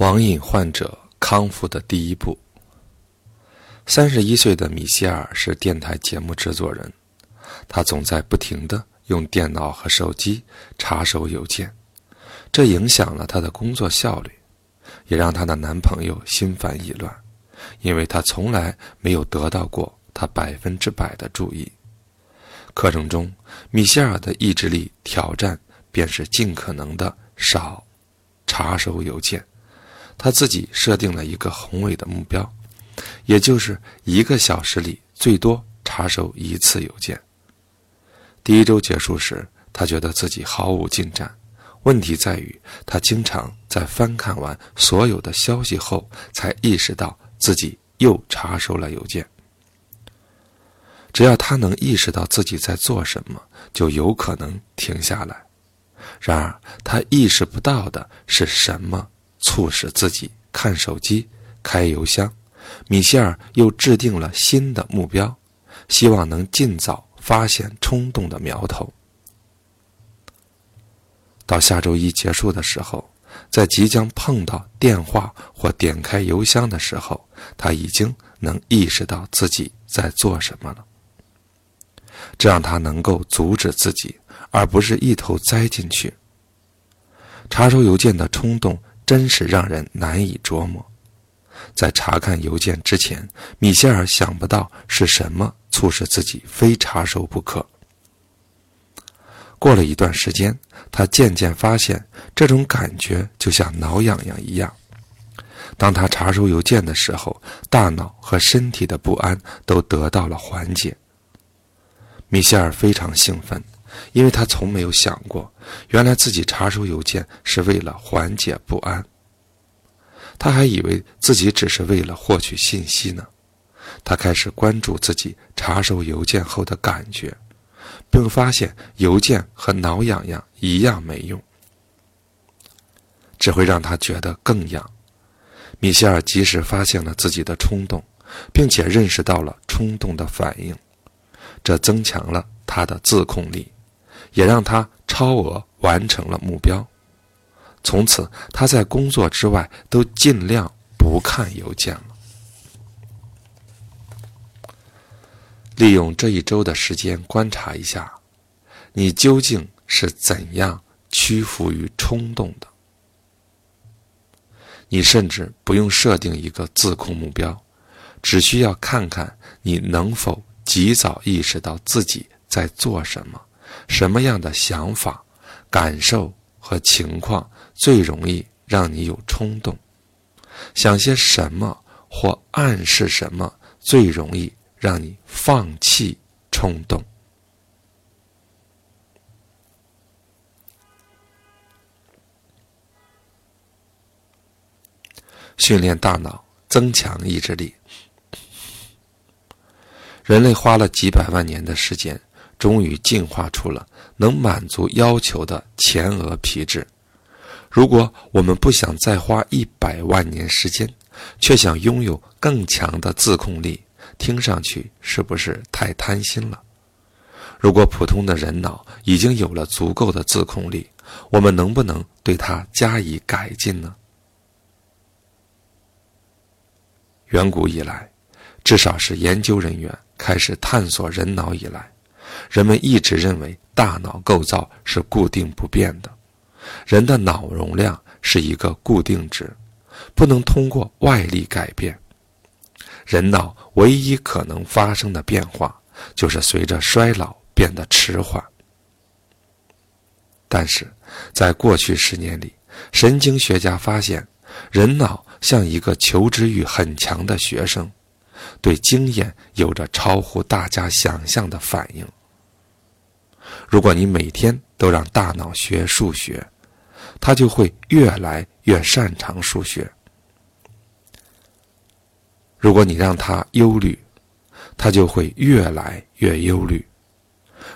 网瘾患者康复的第一步。三十一岁的米歇尔是电台节目制作人，他总在不停地用电脑和手机查收邮件，这影响了他的工作效率，也让她的男朋友心烦意乱，因为他从来没有得到过他百分之百的注意。课程中，米歇尔的意志力挑战便是尽可能的少查收邮件。他自己设定了一个宏伟的目标，也就是一个小时里最多查收一次邮件。第一周结束时，他觉得自己毫无进展。问题在于，他经常在翻看完所有的消息后，才意识到自己又查收了邮件。只要他能意识到自己在做什么，就有可能停下来。然而，他意识不到的是什么？促使自己看手机、开邮箱，米歇尔又制定了新的目标，希望能尽早发现冲动的苗头。到下周一结束的时候，在即将碰到电话或点开邮箱的时候，他已经能意识到自己在做什么了。这让他能够阻止自己，而不是一头栽进去。查收邮件的冲动。真是让人难以琢磨。在查看邮件之前，米歇尔想不到是什么促使自己非查收不可。过了一段时间，他渐渐发现这种感觉就像挠痒痒一样。当他查收邮件的时候，大脑和身体的不安都得到了缓解。米歇尔非常兴奋。因为他从没有想过，原来自己查收邮件是为了缓解不安。他还以为自己只是为了获取信息呢。他开始关注自己查收邮件后的感觉，并发现邮件和挠痒痒一样没用，只会让他觉得更痒。米歇尔及时发现了自己的冲动，并且认识到了冲动的反应，这增强了他的自控力。也让他超额完成了目标。从此，他在工作之外都尽量不看邮件了。利用这一周的时间观察一下，你究竟是怎样屈服于冲动的？你甚至不用设定一个自控目标，只需要看看你能否及早意识到自己在做什么。什么样的想法、感受和情况最容易让你有冲动？想些什么或暗示什么最容易让你放弃冲动？训练大脑，增强意志力。人类花了几百万年的时间。终于进化出了能满足要求的前额皮质。如果我们不想再花一百万年时间，却想拥有更强的自控力，听上去是不是太贪心了？如果普通的人脑已经有了足够的自控力，我们能不能对它加以改进呢？远古以来，至少是研究人员开始探索人脑以来。人们一直认为大脑构造是固定不变的，人的脑容量是一个固定值，不能通过外力改变。人脑唯一可能发生的变化，就是随着衰老变得迟缓。但是，在过去十年里，神经学家发现，人脑像一个求知欲很强的学生，对经验有着超乎大家想象的反应。如果你每天都让大脑学数学，它就会越来越擅长数学；如果你让它忧虑，它就会越来越忧虑；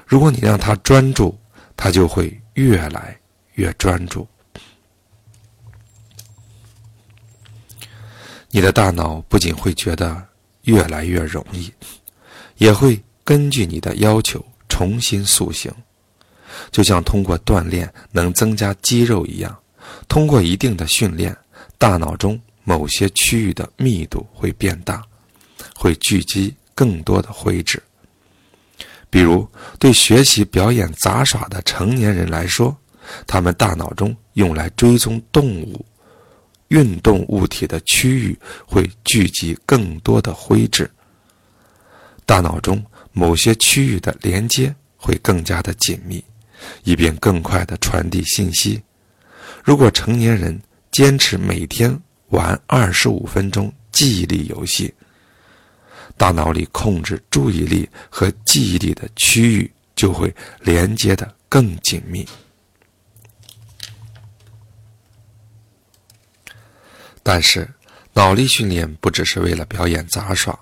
如果你让它专注，它就会越来越专注。你的大脑不仅会觉得越来越容易，也会根据你的要求。重新塑形，就像通过锻炼能增加肌肉一样。通过一定的训练，大脑中某些区域的密度会变大，会聚集更多的灰质。比如，对学习表演杂耍的成年人来说，他们大脑中用来追踪动物、运动物体的区域会聚集更多的灰质。大脑中某些区域的连接会更加的紧密，以便更快地传递信息。如果成年人坚持每天玩二十五分钟记忆力游戏，大脑里控制注意力和记忆力的区域就会连接的更紧密。但是，脑力训练不只是为了表演杂耍，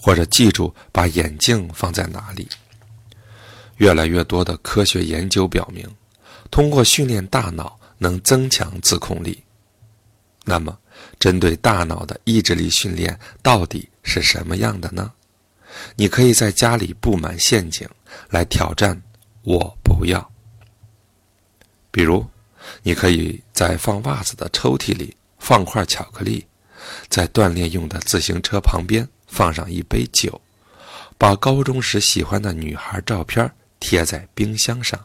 或者记住把眼镜放在哪里。越来越多的科学研究表明，通过训练大脑能增强自控力。那么，针对大脑的意志力训练到底是什么样的呢？你可以在家里布满陷阱来挑战“我不要”。比如，你可以在放袜子的抽屉里。放块巧克力，在锻炼用的自行车旁边放上一杯酒，把高中时喜欢的女孩照片贴在冰箱上。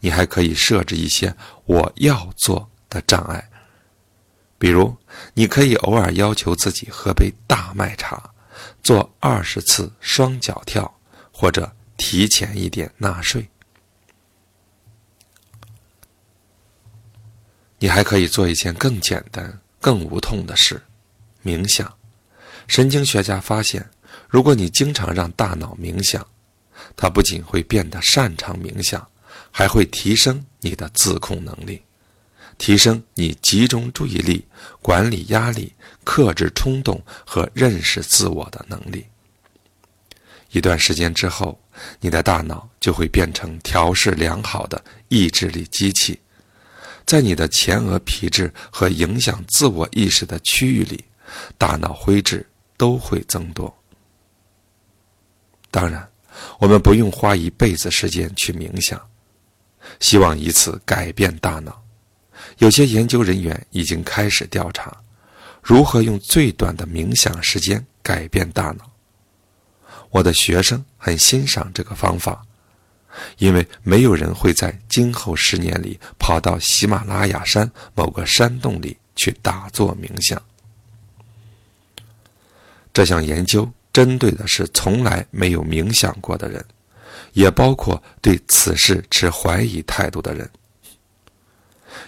你还可以设置一些我要做的障碍，比如你可以偶尔要求自己喝杯大麦茶，做二十次双脚跳，或者提前一点纳税。你还可以做一件更简单。更无痛的事，冥想。神经学家发现，如果你经常让大脑冥想，它不仅会变得擅长冥想，还会提升你的自控能力，提升你集中注意力、管理压力、克制冲动和认识自我的能力。一段时间之后，你的大脑就会变成调试良好的意志力机器。在你的前额皮质和影响自我意识的区域里，大脑灰质都会增多。当然，我们不用花一辈子时间去冥想，希望以此改变大脑。有些研究人员已经开始调查，如何用最短的冥想时间改变大脑。我的学生很欣赏这个方法。因为没有人会在今后十年里跑到喜马拉雅山某个山洞里去打坐冥想。这项研究针对的是从来没有冥想过的人，也包括对此事持怀疑态度的人。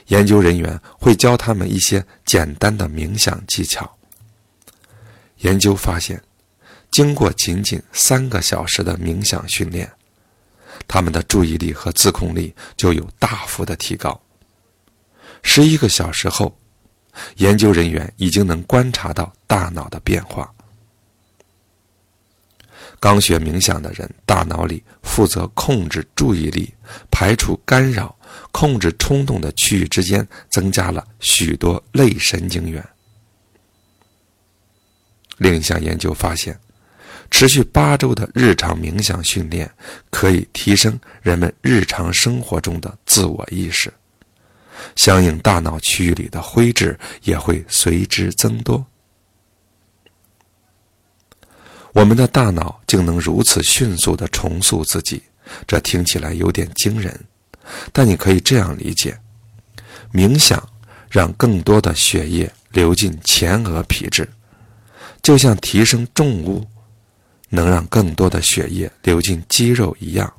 研究人员会教他们一些简单的冥想技巧。研究发现，经过仅仅三个小时的冥想训练。他们的注意力和自控力就有大幅的提高。十一个小时后，研究人员已经能观察到大脑的变化。刚学冥想的人，大脑里负责控制注意力、排除干扰、控制冲动的区域之间增加了许多类神经元。另一项研究发现。持续八周的日常冥想训练，可以提升人们日常生活中的自我意识，相应大脑区域里的灰质也会随之增多。我们的大脑竟能如此迅速地重塑自己，这听起来有点惊人，但你可以这样理解：冥想让更多的血液流进前额皮质，就像提升重物。能让更多的血液流进肌肉一样，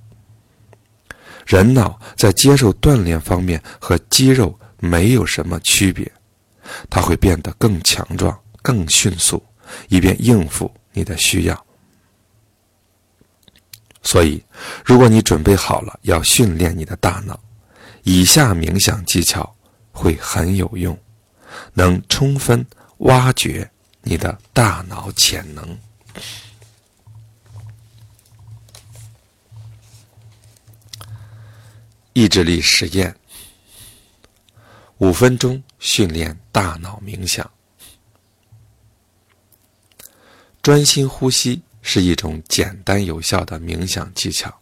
人脑在接受锻炼方面和肌肉没有什么区别，它会变得更强壮、更迅速，以便应付你的需要。所以，如果你准备好了要训练你的大脑，以下冥想技巧会很有用，能充分挖掘你的大脑潜能。意志力实验：五分钟训练大脑冥想。专心呼吸是一种简单有效的冥想技巧，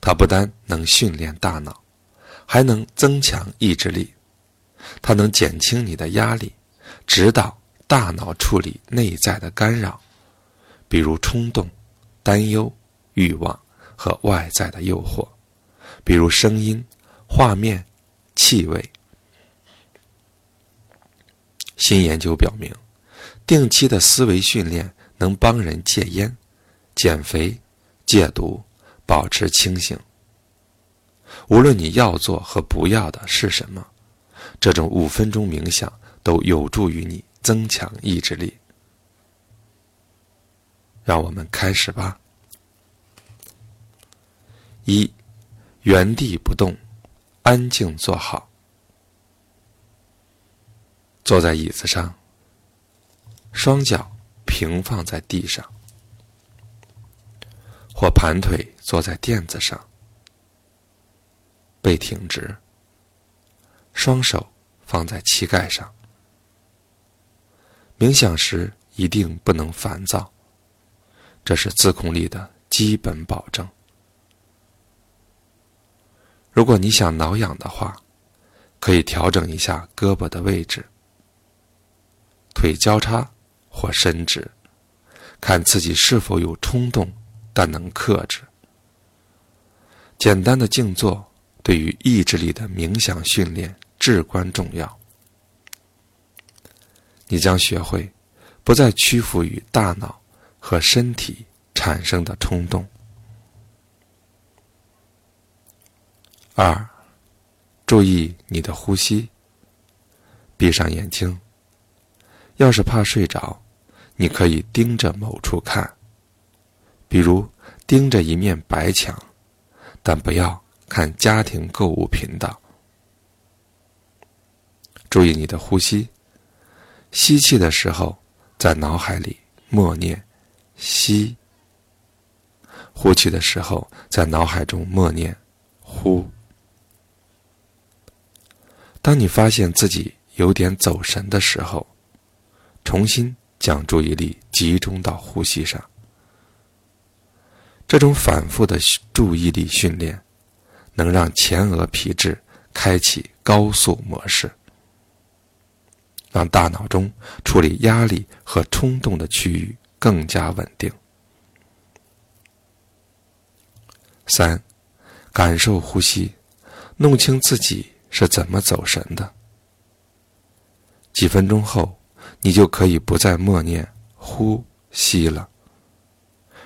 它不单能训练大脑，还能增强意志力。它能减轻你的压力，指导大脑处理内在的干扰，比如冲动、担忧、欲望和外在的诱惑，比如声音、画面、气味。新研究表明，定期的思维训练能帮人戒烟、减肥、戒毒、保持清醒。无论你要做和不要的是什么，这种五分钟冥想都有助于你增强意志力。让我们开始吧。一，原地不动，安静坐好。坐在椅子上，双脚平放在地上，或盘腿坐在垫子上。背挺直，双手放在膝盖上。冥想时一定不能烦躁，这是自控力的基本保证。如果你想挠痒的话，可以调整一下胳膊的位置，腿交叉或伸直，看自己是否有冲动，但能克制。简单的静坐。对于意志力的冥想训练至关重要。你将学会不再屈服于大脑和身体产生的冲动。二，注意你的呼吸。闭上眼睛。要是怕睡着，你可以盯着某处看，比如盯着一面白墙，但不要。看家庭购物频道，注意你的呼吸。吸气的时候，在脑海里默念“吸”；呼气的时候，在脑海中默念“呼”。当你发现自己有点走神的时候，重新将注意力集中到呼吸上。这种反复的注意力训练。能让前额皮质开启高速模式，让大脑中处理压力和冲动的区域更加稳定。三，感受呼吸，弄清自己是怎么走神的。几分钟后，你就可以不再默念呼吸了，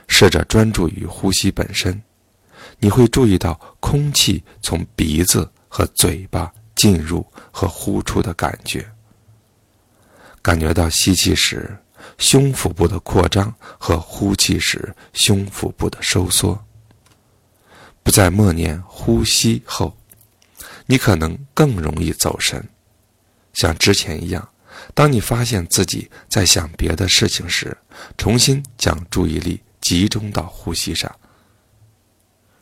试着专注于呼吸本身。你会注意到空气从鼻子和嘴巴进入和呼出的感觉，感觉到吸气时胸腹部的扩张和呼气时胸腹部的收缩。不再默念呼吸后，你可能更容易走神。像之前一样，当你发现自己在想别的事情时，重新将注意力集中到呼吸上。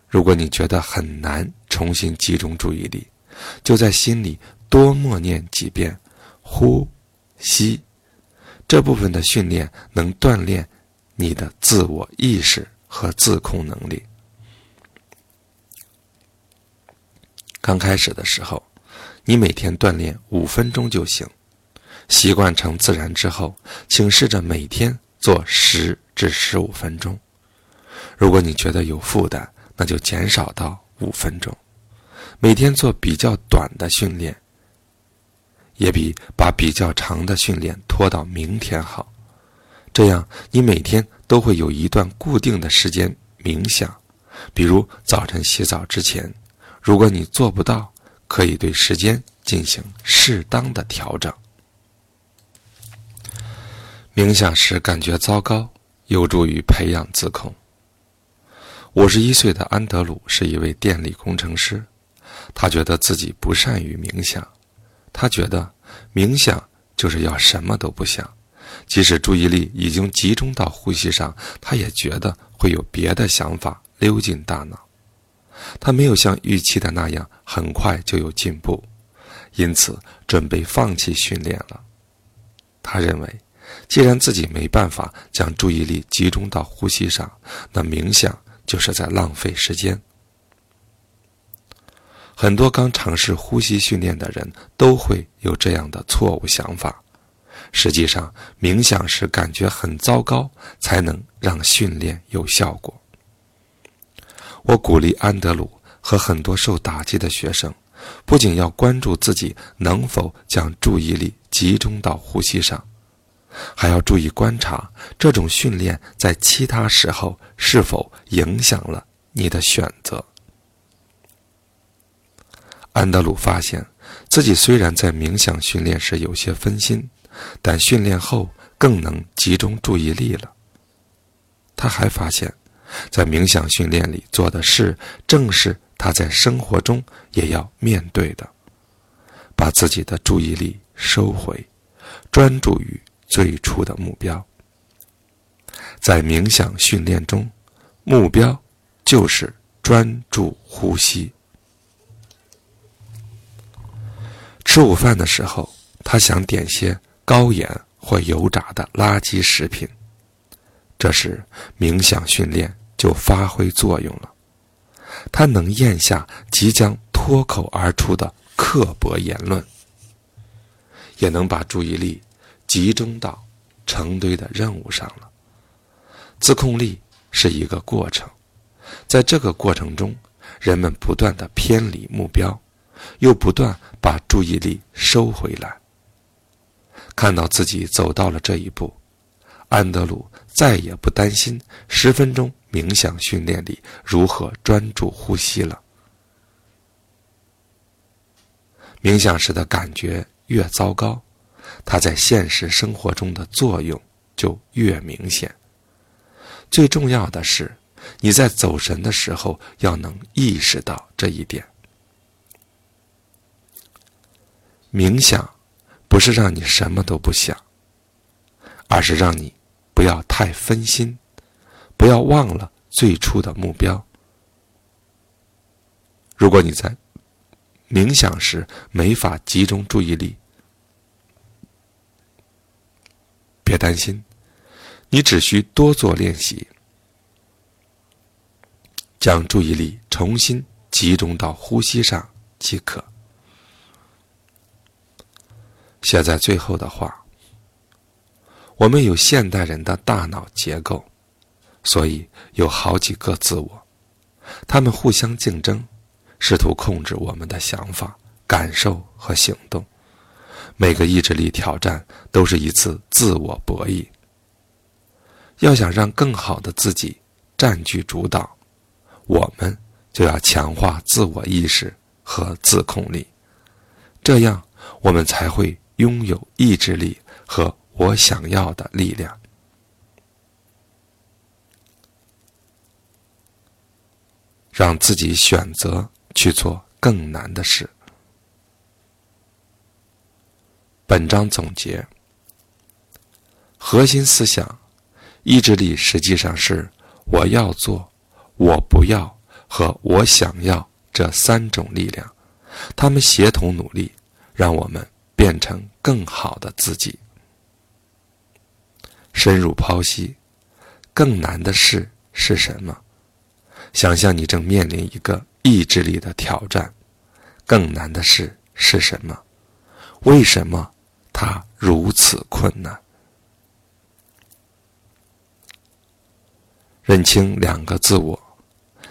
如果你觉得很难重新集中注意力，就在心里多默念几遍“呼吸”。这部分的训练能锻炼你的自我意识和自控能力。刚开始的时候，你每天锻炼五分钟就行。习惯成自然之后，请试着每天做十至十五分钟。如果你觉得有负担，那就减少到五分钟，每天做比较短的训练，也比把比较长的训练拖到明天好。这样，你每天都会有一段固定的时间冥想，比如早晨洗澡之前。如果你做不到，可以对时间进行适当的调整。冥想时感觉糟糕，有助于培养自控。五十一岁的安德鲁是一位电力工程师，他觉得自己不善于冥想，他觉得冥想就是要什么都不想，即使注意力已经集中到呼吸上，他也觉得会有别的想法溜进大脑。他没有像预期的那样很快就有进步，因此准备放弃训练了。他认为，既然自己没办法将注意力集中到呼吸上，那冥想。就是在浪费时间。很多刚尝试呼吸训练的人都会有这样的错误想法，实际上，冥想时感觉很糟糕，才能让训练有效果。我鼓励安德鲁和很多受打击的学生，不仅要关注自己能否将注意力集中到呼吸上，还要注意观察这种训练在其他时候是否影响了你的选择。安德鲁发现自己虽然在冥想训练时有些分心。但训练后更能集中注意力了。他还发现，在冥想训练里做的事，正是他在生活中也要面对的：把自己的注意力收回，专注于最初的目标。在冥想训练中，目标就是专注呼吸。吃午饭的时候，他想点些。高盐或油炸的垃圾食品，这时冥想训练就发挥作用了。他能咽下即将脱口而出的刻薄言论，也能把注意力集中到成堆的任务上了。自控力是一个过程，在这个过程中，人们不断的偏离目标，又不断把注意力收回来。看到自己走到了这一步，安德鲁再也不担心十分钟冥想训练里如何专注呼吸了。冥想时的感觉越糟糕，它在现实生活中的作用就越明显。最重要的是，你在走神的时候要能意识到这一点。冥想。不是让你什么都不想，而是让你不要太分心，不要忘了最初的目标。如果你在冥想时没法集中注意力，别担心，你只需多做练习，将注意力重新集中到呼吸上即可。写在最后的话：我们有现代人的大脑结构，所以有好几个自我，他们互相竞争，试图控制我们的想法、感受和行动。每个意志力挑战都是一次自我博弈。要想让更好的自己占据主导，我们就要强化自我意识和自控力，这样我们才会。拥有意志力和我想要的力量，让自己选择去做更难的事。本章总结：核心思想，意志力实际上是我要做、我不要和我想要这三种力量，他们协同努力，让我们。变成更好的自己。深入剖析，更难的事是什么？想象你正面临一个意志力的挑战，更难的事是什么？为什么它如此困难？认清两个自我，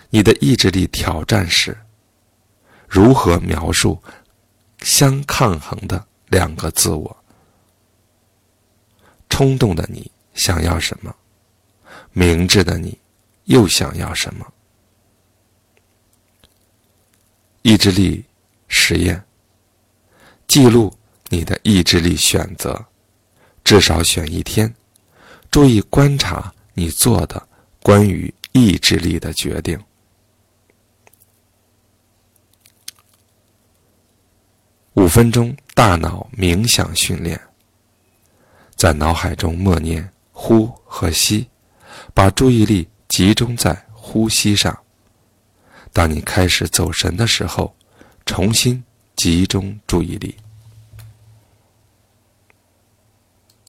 你的意志力挑战时，如何描述相抗衡的？两个自我，冲动的你想要什么？明智的你又想要什么？意志力实验，记录你的意志力选择，至少选一天，注意观察你做的关于意志力的决定。五分钟大脑冥想训练，在脑海中默念“呼”和“吸”，把注意力集中在呼吸上。当你开始走神的时候，重新集中注意力。